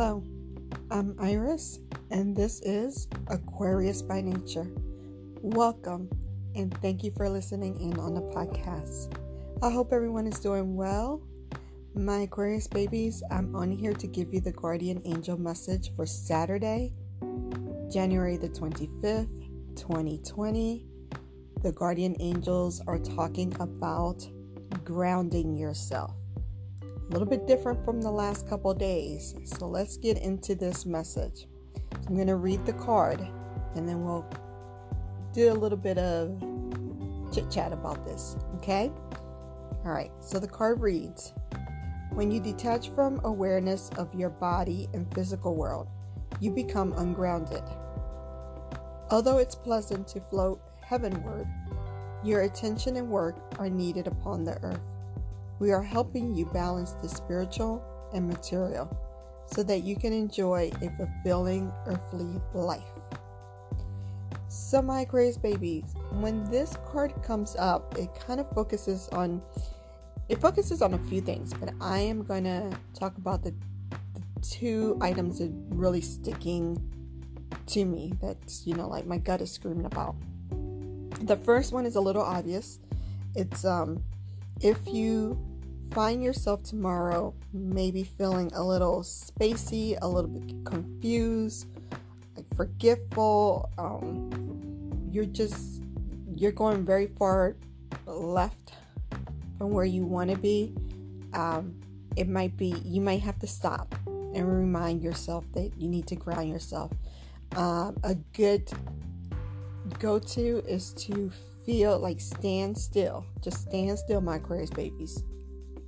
Hello, I'm Iris, and this is Aquarius by Nature. Welcome, and thank you for listening in on the podcast. I hope everyone is doing well. My Aquarius babies, I'm on here to give you the guardian angel message for Saturday, January the 25th, 2020. The guardian angels are talking about grounding yourself a little bit different from the last couple days. So let's get into this message. I'm going to read the card and then we'll do a little bit of chit chat about this. Okay? All right. So the card reads When you detach from awareness of your body and physical world, you become ungrounded. Although it's pleasant to float heavenward, your attention and work are needed upon the earth. We are helping you balance the spiritual and material so that you can enjoy a fulfilling earthly life. So, my Aquarius babies, when this card comes up, it kind of focuses on it focuses on a few things, but I am to talk about the, the two items that really sticking to me that's, you know, like my gut is screaming about. The first one is a little obvious. It's um if you find yourself tomorrow maybe feeling a little spacey, a little bit confused, like forgetful, um, you're just you're going very far left from where you want to be. Um, it might be you might have to stop and remind yourself that you need to ground yourself. Um, a good go to is to feel like stand still. Just stand still, my Aquarius babies.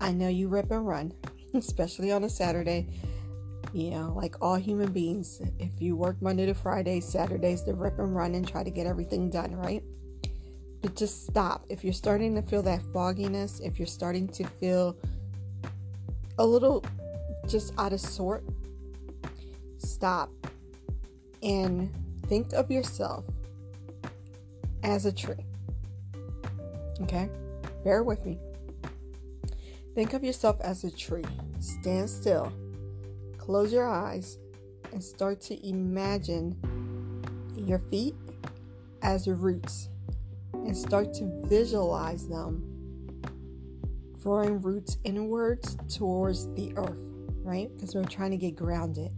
I know you rip and run, especially on a Saturday. You know, like all human beings, if you work Monday to Friday, Saturdays the rip and run and try to get everything done, right? But just stop. If you're starting to feel that fogginess, if you're starting to feel a little just out of sort, stop and think of yourself as a tree. Okay? Bear with me. Think of yourself as a tree. Stand still, close your eyes, and start to imagine your feet as your roots and start to visualize them growing roots inwards towards the earth, right? Because we're trying to get grounded.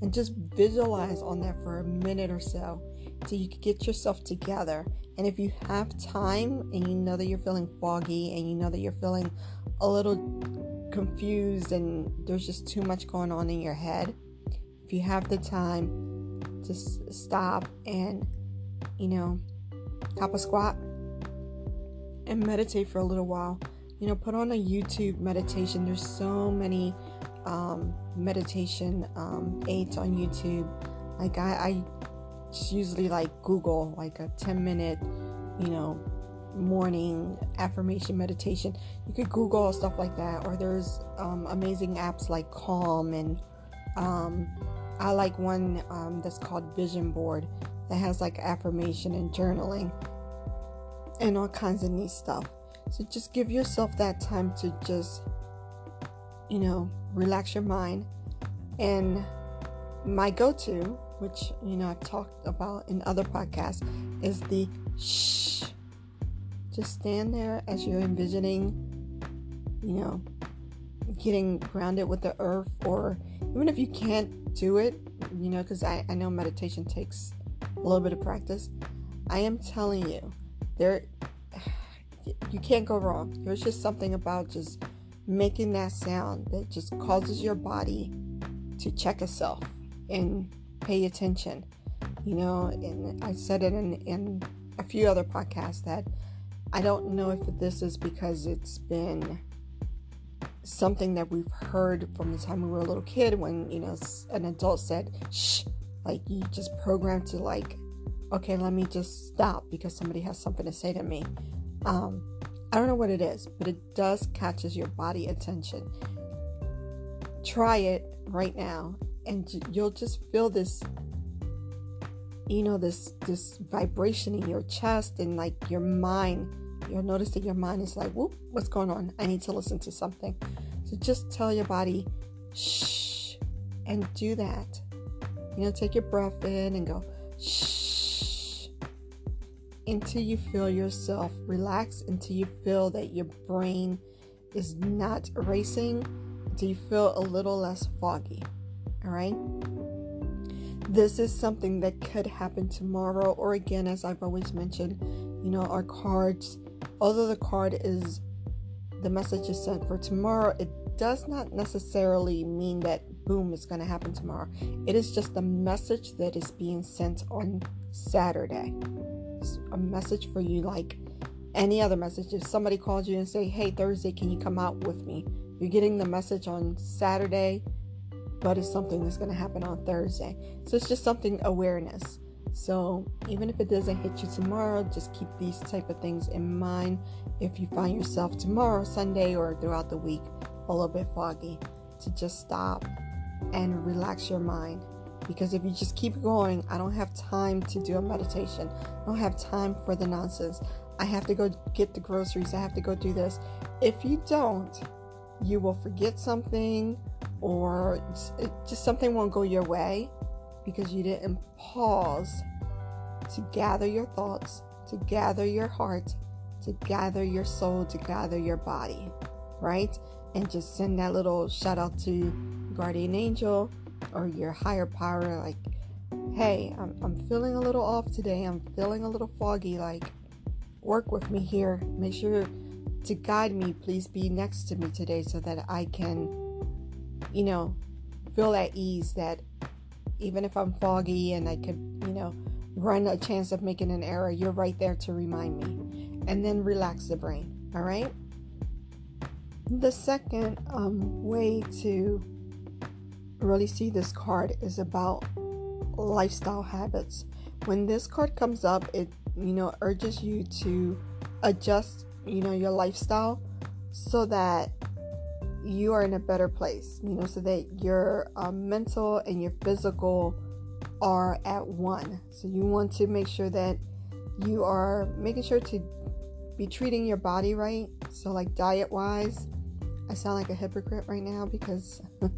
And just visualize on that for a minute or so so you can get yourself together. And if you have time and you know that you're feeling foggy and you know that you're feeling a little confused and there's just too much going on in your head, if you have the time, just stop and, you know, hop a squat and meditate for a little while. You know, put on a YouTube meditation. There's so many um, meditation um, aids on YouTube. Like I, I just usually like Google like a 10 minute, you know, morning affirmation meditation. You could Google stuff like that, or there's um, amazing apps like Calm, and um, I like one um, that's called Vision Board that has like affirmation and journaling and all kinds of neat stuff. So just give yourself that time to just, you know, relax your mind. And my go to, which, you know, I've talked about in other podcasts, is the shh just stand there as you're envisioning, you know, getting grounded with the earth, or even if you can't do it, you know, because I, I know meditation takes a little bit of practice. I am telling you, there, you can't go wrong. There's just something about just making that sound that just causes your body to check itself and pay attention. You know, and I said it in, in a few other podcasts that I don't know if this is because it's been something that we've heard from the time we were a little kid when, you know, an adult said, shh, like you just programmed to, like, okay, let me just stop because somebody has something to say to me. Um, I don't know what it is, but it does catches your body attention. Try it right now, and you'll just feel this you know this this vibration in your chest and like your mind you'll notice that your mind is like whoop what's going on i need to listen to something so just tell your body shh and do that. You know, take your breath in and go shh until you feel yourself relax, until you feel that your brain is not racing, until you feel a little less foggy. All right. This is something that could happen tomorrow, or again, as I've always mentioned, you know, our cards, although the card is the message is sent for tomorrow, it does not necessarily mean that boom is going to happen tomorrow. It is just a message that is being sent on Saturday. It's a message for you like any other message. If somebody calls you and say, "Hey, Thursday, can you come out with me?" You're getting the message on Saturday, but it's something that's going to happen on Thursday. So it's just something awareness. So even if it doesn't hit you tomorrow, just keep these type of things in mind if you find yourself tomorrow, Sunday, or throughout the week a little bit foggy, to just stop and relax your mind. Because if you just keep going, I don't have time to do a meditation. I don't have time for the nonsense. I have to go get the groceries. I have to go do this. If you don't, you will forget something or just something won't go your way because you didn't pause to gather your thoughts, to gather your heart, to gather your soul, to gather your body, right? And just send that little shout out to guardian angel or your higher power, like, hey, I'm, I'm feeling a little off today. I'm feeling a little foggy. Like, work with me here. Make sure to guide me. Please be next to me today so that I can, you know, feel at ease that even if I'm foggy and I could, you know, run a chance of making an error, you're right there to remind me. And then relax the brain. All right. The second um, way to really see this card is about lifestyle habits. When this card comes up, it you know urges you to adjust you know your lifestyle so that you are in a better place you know so that your uh, mental and your physical are at one so you want to make sure that you are making sure to be treating your body right so like diet wise i sound like a hypocrite right now because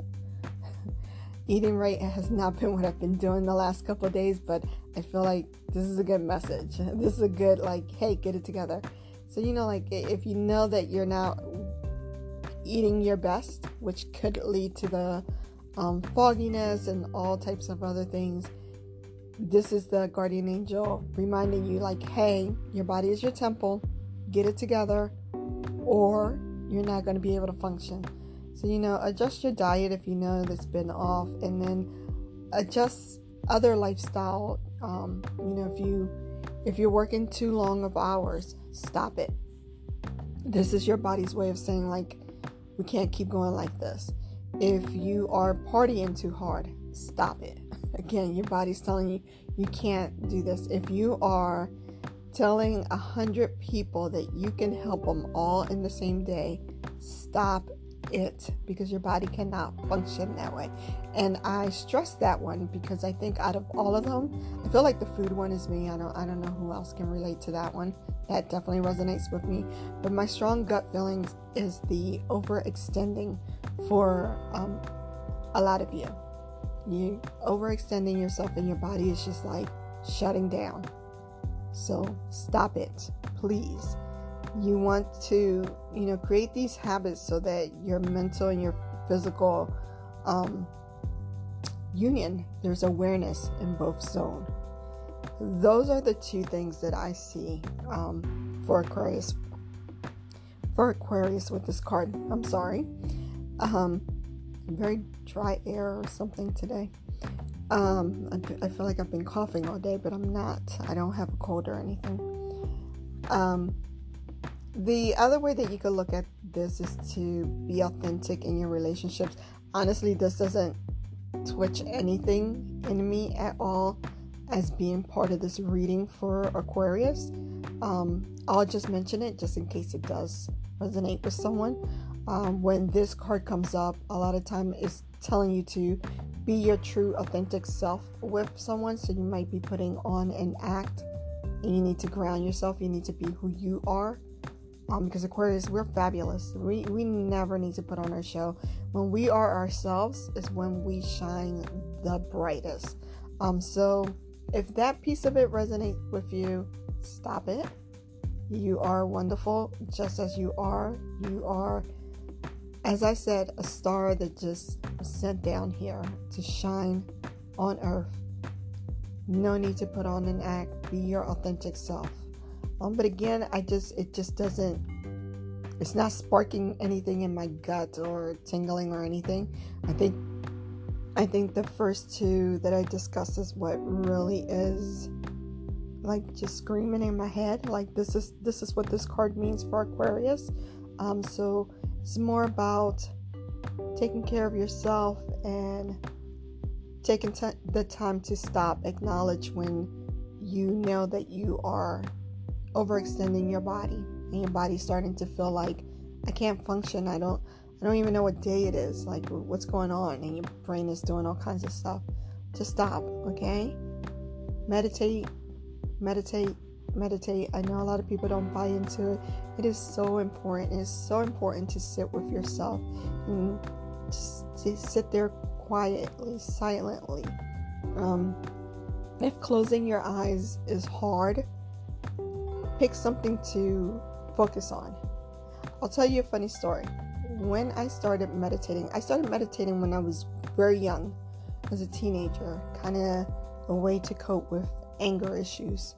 eating right has not been what I've been doing the last couple days, but I feel like this is a good message. This is a good, like, hey, get it together. So, you know, like, if you know that you're now eating your best, which could lead to the um, fogginess and all types of other things, this is the guardian angel reminding you, like, hey, your body is your temple, get it together, or you're not going to be able to function. So, you know, adjust your diet if you know that's been off, and then adjust other lifestyle. Um, you know, if you if you're working too long of hours, stop it. This is your body's way of saying like we can't keep going like this. If you are partying too hard, stop it. Again, your body's telling you you can't do this. If you are telling a hundred people that you can help them all in the same day, stop it because your body cannot function that way. And I stress that one because I think out of all of them, I feel like the food one is me. I don't I don't know who else can relate to that one. That definitely resonates with me. But my strong gut feelings is the overextending for um, a lot of you. You overextending yourself and your body is just like shutting down. So stop it, please you want to you know create these habits so that your mental and your physical um, union there's awareness in both zone those are the two things that i see um, for aquarius for aquarius with this card. I'm sorry. Um, very dry air or something today. Um, I, I feel like i've been coughing all day but i'm not. I don't have a cold or anything. Um, the other way that you could look at this is to be authentic in your relationships. Honestly, this doesn't twitch anything in me at all as being part of this reading for Aquarius. Um, I'll just mention it just in case it does resonate with someone. Um, when this card comes up, a lot of time it's telling you to be your true, authentic self with someone. So you might be putting on an act, and you need to ground yourself. You need to be who you are Um, because Aquarius, we're fabulous. We we never need to put on our show. When we are ourselves is when we shine the brightest. Um, so if that piece of it resonates with you, stop it. You are wonderful just as you are. You are, as I said, a star that just sent down here to shine on earth. No need to put on an act. Be your authentic self. Um, but again, I just it just doesn't. It's not sparking anything in my gut or tingling or anything. I think I think the first two that I discussed is what really is like just screaming in my head like this is this is what this card means for Aquarius. Um, so it's more about taking care of yourself and taking t- the time to stop, acknowledge when you know that you are overextending your body and your body's starting to feel like I can't function. I don't I don't even know what day it is, like what's going on, and your brain is doing all kinds of stuff. Just stop, okay? Meditate, meditate, meditate. I know a lot of people don't buy into it. It is so important. It is so important to sit with yourself and just sit there quietly, silently. Um, if closing your eyes is hard, pick something to focus on. I'll tell you a funny story. When I started meditating, I started meditating when I was very young, as a teenager, kind of a way to cope with anger issues.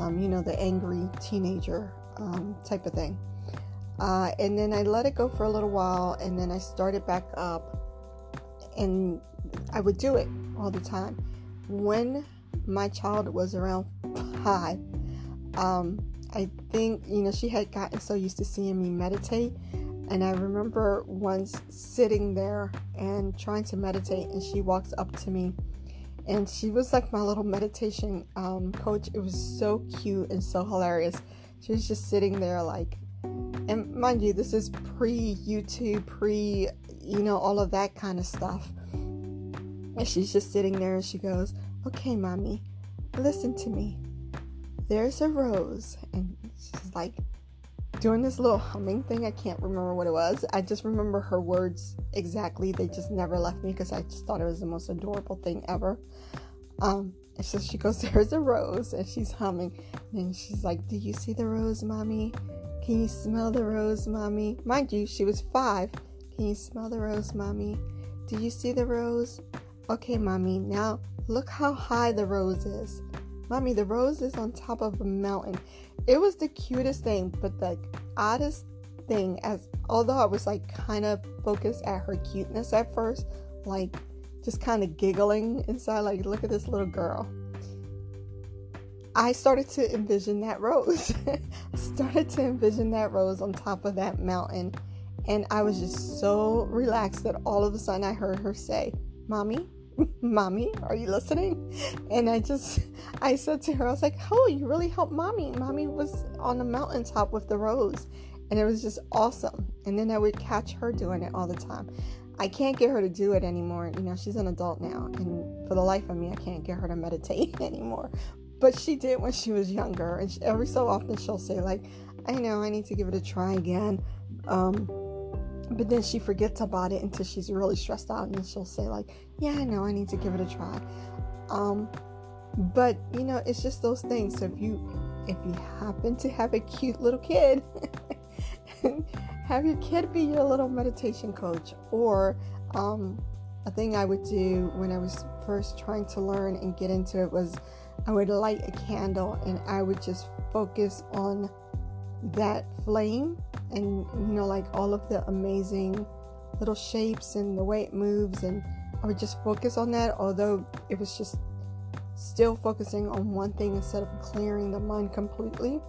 Um, you know, the angry teenager um, type of thing. Uh, and then I let it go for a little while, and then I started back up, and I would do it all the time. When my child was around five, um, I think, you know, she had gotten so used to seeing me meditate. And I remember once sitting there and trying to meditate, and she walks up to me, and she was like my little meditation um, coach. It was so cute and so hilarious. She was just sitting there, like, and mind you, this is pre YouTube, pre, you know, all of that kind of stuff. And she's just sitting there and she goes, Okay, mommy, listen to me there's a rose. And she's like doing this little humming thing. I can't remember what it was. I just remember her words exactly. They just never left me because I just thought it was the most adorable thing ever. Um, so she goes, There's a rose. And she's humming. And she's like, Do you see the rose, mommy? Can you smell the rose, mommy? Mind you, she was five. Can you smell the rose, mommy? Do you see the rose? Okay, mommy, now look how high the rose is. Mommy, the rose is on top of a mountain. It was the cutest thing, but the oddest thing, as although I was like kind of focused at her cuteness at first, like just kind of giggling inside, like, look at this little girl. I started to envision that rose. Started to envision that rose on top of that mountain. And I was just so relaxed that all of a sudden I heard her say, Mommy, mommy are you listening? And i just i said to her i was like oh you really helped mommy. Mommy was on the mountaintop with the rose. And it was just awesome. And then i would catch her doing it all the time. I can't get her to do it anymore. You know she's an adult now. And for the life of me i can't get her to meditate anymore. But she did when she was younger. And she, every so often she'll say like i know i need to give it a try again. Um, but then she forgets about it until she's really stressed out and then she'll say like yeah i know i need to give it a try. Um but you know it's just those things. So if you if you happen to have a cute little kid have your kid be your little meditation coach. Or um a thing i would do when i was first trying to learn and get into it was i would light a candle and i would just focus on that flame and you know like all of the amazing little shapes and the way it moves and I would just focus on that although it was just still focusing on one thing instead of clearing the mind completely.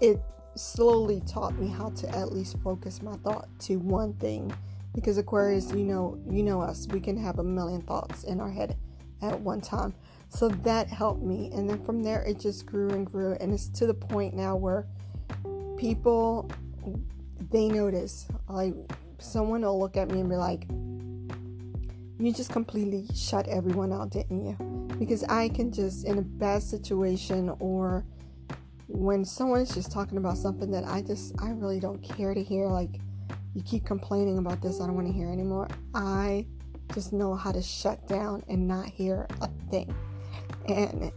It slowly taught me how to at least focus my thought to one thing because Aquarius you know you know us we can have a million thoughts in our head at one time. So that helped me and then from there it just grew and grew and it's to the point now where people they notice like someone will look at me and be like you just completely shut everyone out didn't you because i can just in a bad situation or when someone is just talking about something that I just I really don't care to hear, like you keep complaining about this, I don't want to hear anymore. I just know how to shut down and not hear a thing. And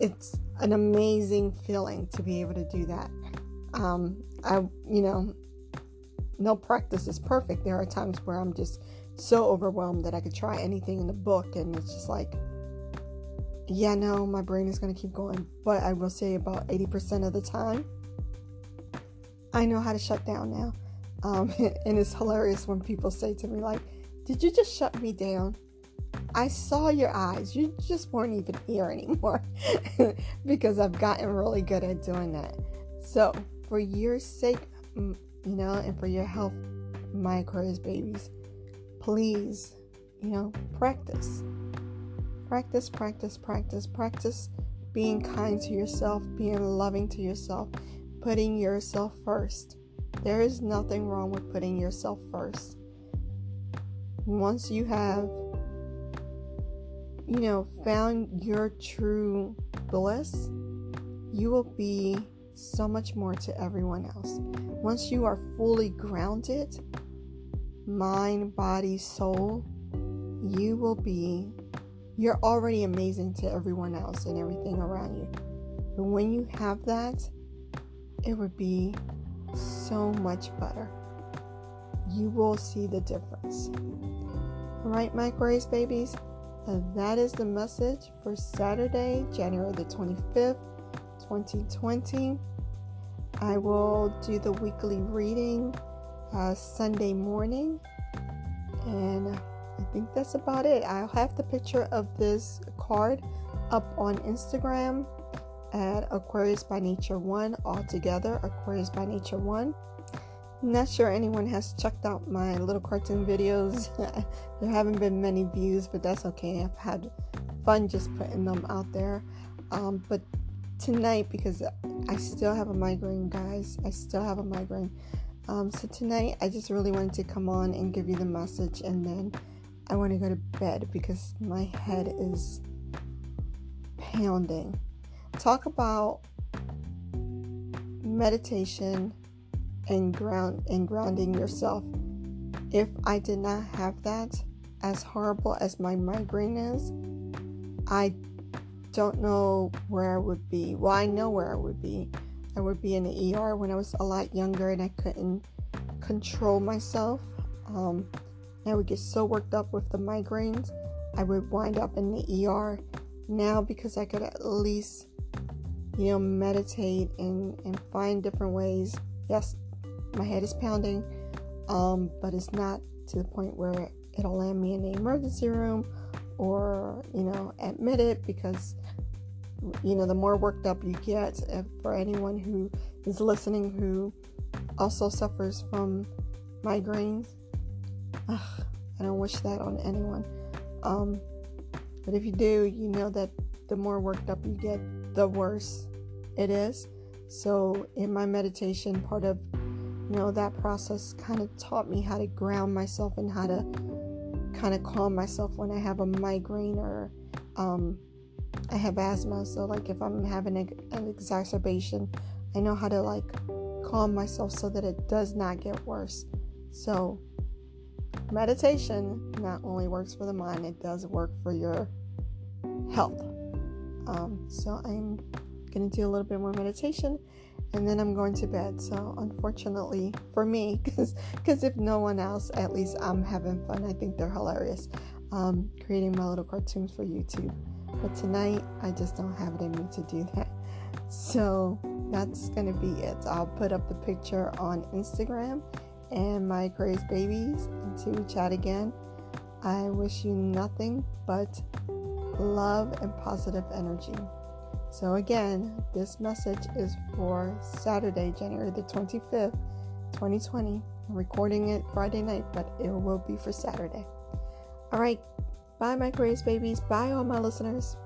it's an amazing feeling to be able to do that. Um, I, you know, no practice is perfect. There are times where I'm just so overwhelmed that I could try anything in the book and it's just like, yeah, no, my brain is going to keep going. But I will say about 80% of the time, I know how to shut down now. Um, and it's hilarious when people say to me, like, did you just shut me down? I saw your eyes. You just weren't even here anymore because I've gotten really good at doing that. So, for your sake, you know, and for your health, my Aquarius babies, please, you know, practice. Practice, practice, practice, practice being kind to yourself, being loving to yourself, putting yourself first. There is nothing wrong with putting yourself first. Once you have, you know, found your true bliss, you will be so much more to everyone else. Once you are fully grounded, mind, body, soul, you will be you're already amazing to everyone else and everything around you. But when you have that, it would be so much better. You will see the difference. All right, my Aquarius babies, that is the message for Saturday, January the 25th, 2020. I will do the weekly reading uh, Sunday morning. And I think that's about it. I'll have the picture of this card up on Instagram at Aquarius by Nature 1 all together, Aquarius by Nature 1. Not sure anyone has checked out my little cartoon videos. there haven't been many views, but that's okay. I've had fun just putting them out there. Um, but tonight, because I still have a migraine, guys, I still have a migraine. Um, so tonight, I just really wanted to come on and give you the message and then I want to go to bed because my head is pounding. Talk about meditation and ground and grounding yourself. If I did not have that, as horrible as my migraine is, I don't know where I would be. Well, I know where I would be. I would be in the ER when I was a lot younger and I couldn't control myself. Um, I would get so worked up with the migraines, I would wind up in the ER. Now, because I could at least, you know, meditate and, and find different ways. Yes, my head is pounding, um, but it's not to the point where it'll land me in the emergency room or, you know, admitted because, you know, the more worked up you get, for anyone who is listening who also suffers from migraines, Ugh, I don't wish that on anyone. Um, but if you do, you know that the more worked up you get, the worse it is. So in my meditation, part of you know that process kind of taught me how to ground myself and how to kind of calm myself when I have a migraine or um, I have asthma. So like if I'm having a, an exacerbation, I know how to like calm myself so that it does not get worse. So meditation not only works for the mind, it does work for your health. Um, so I'm going to do a little bit more meditation and then I'm going to bed. So unfortunately for me, because because if no one else, at least I'm having fun. I think they're hilarious. Um, creating my little cartoons for YouTube. But tonight I just don't have it in me to do that. So that's gonna be it. I'll put up the picture on Instagram and my Aquarius babies until we chat again. I wish you nothing but love and positive energy. So, again, this message is for Saturday, January the 25th, 2020. I'm recording it Friday night, but it will be for Saturday. All right. Bye, my Aquarius babies. Bye, all my listeners.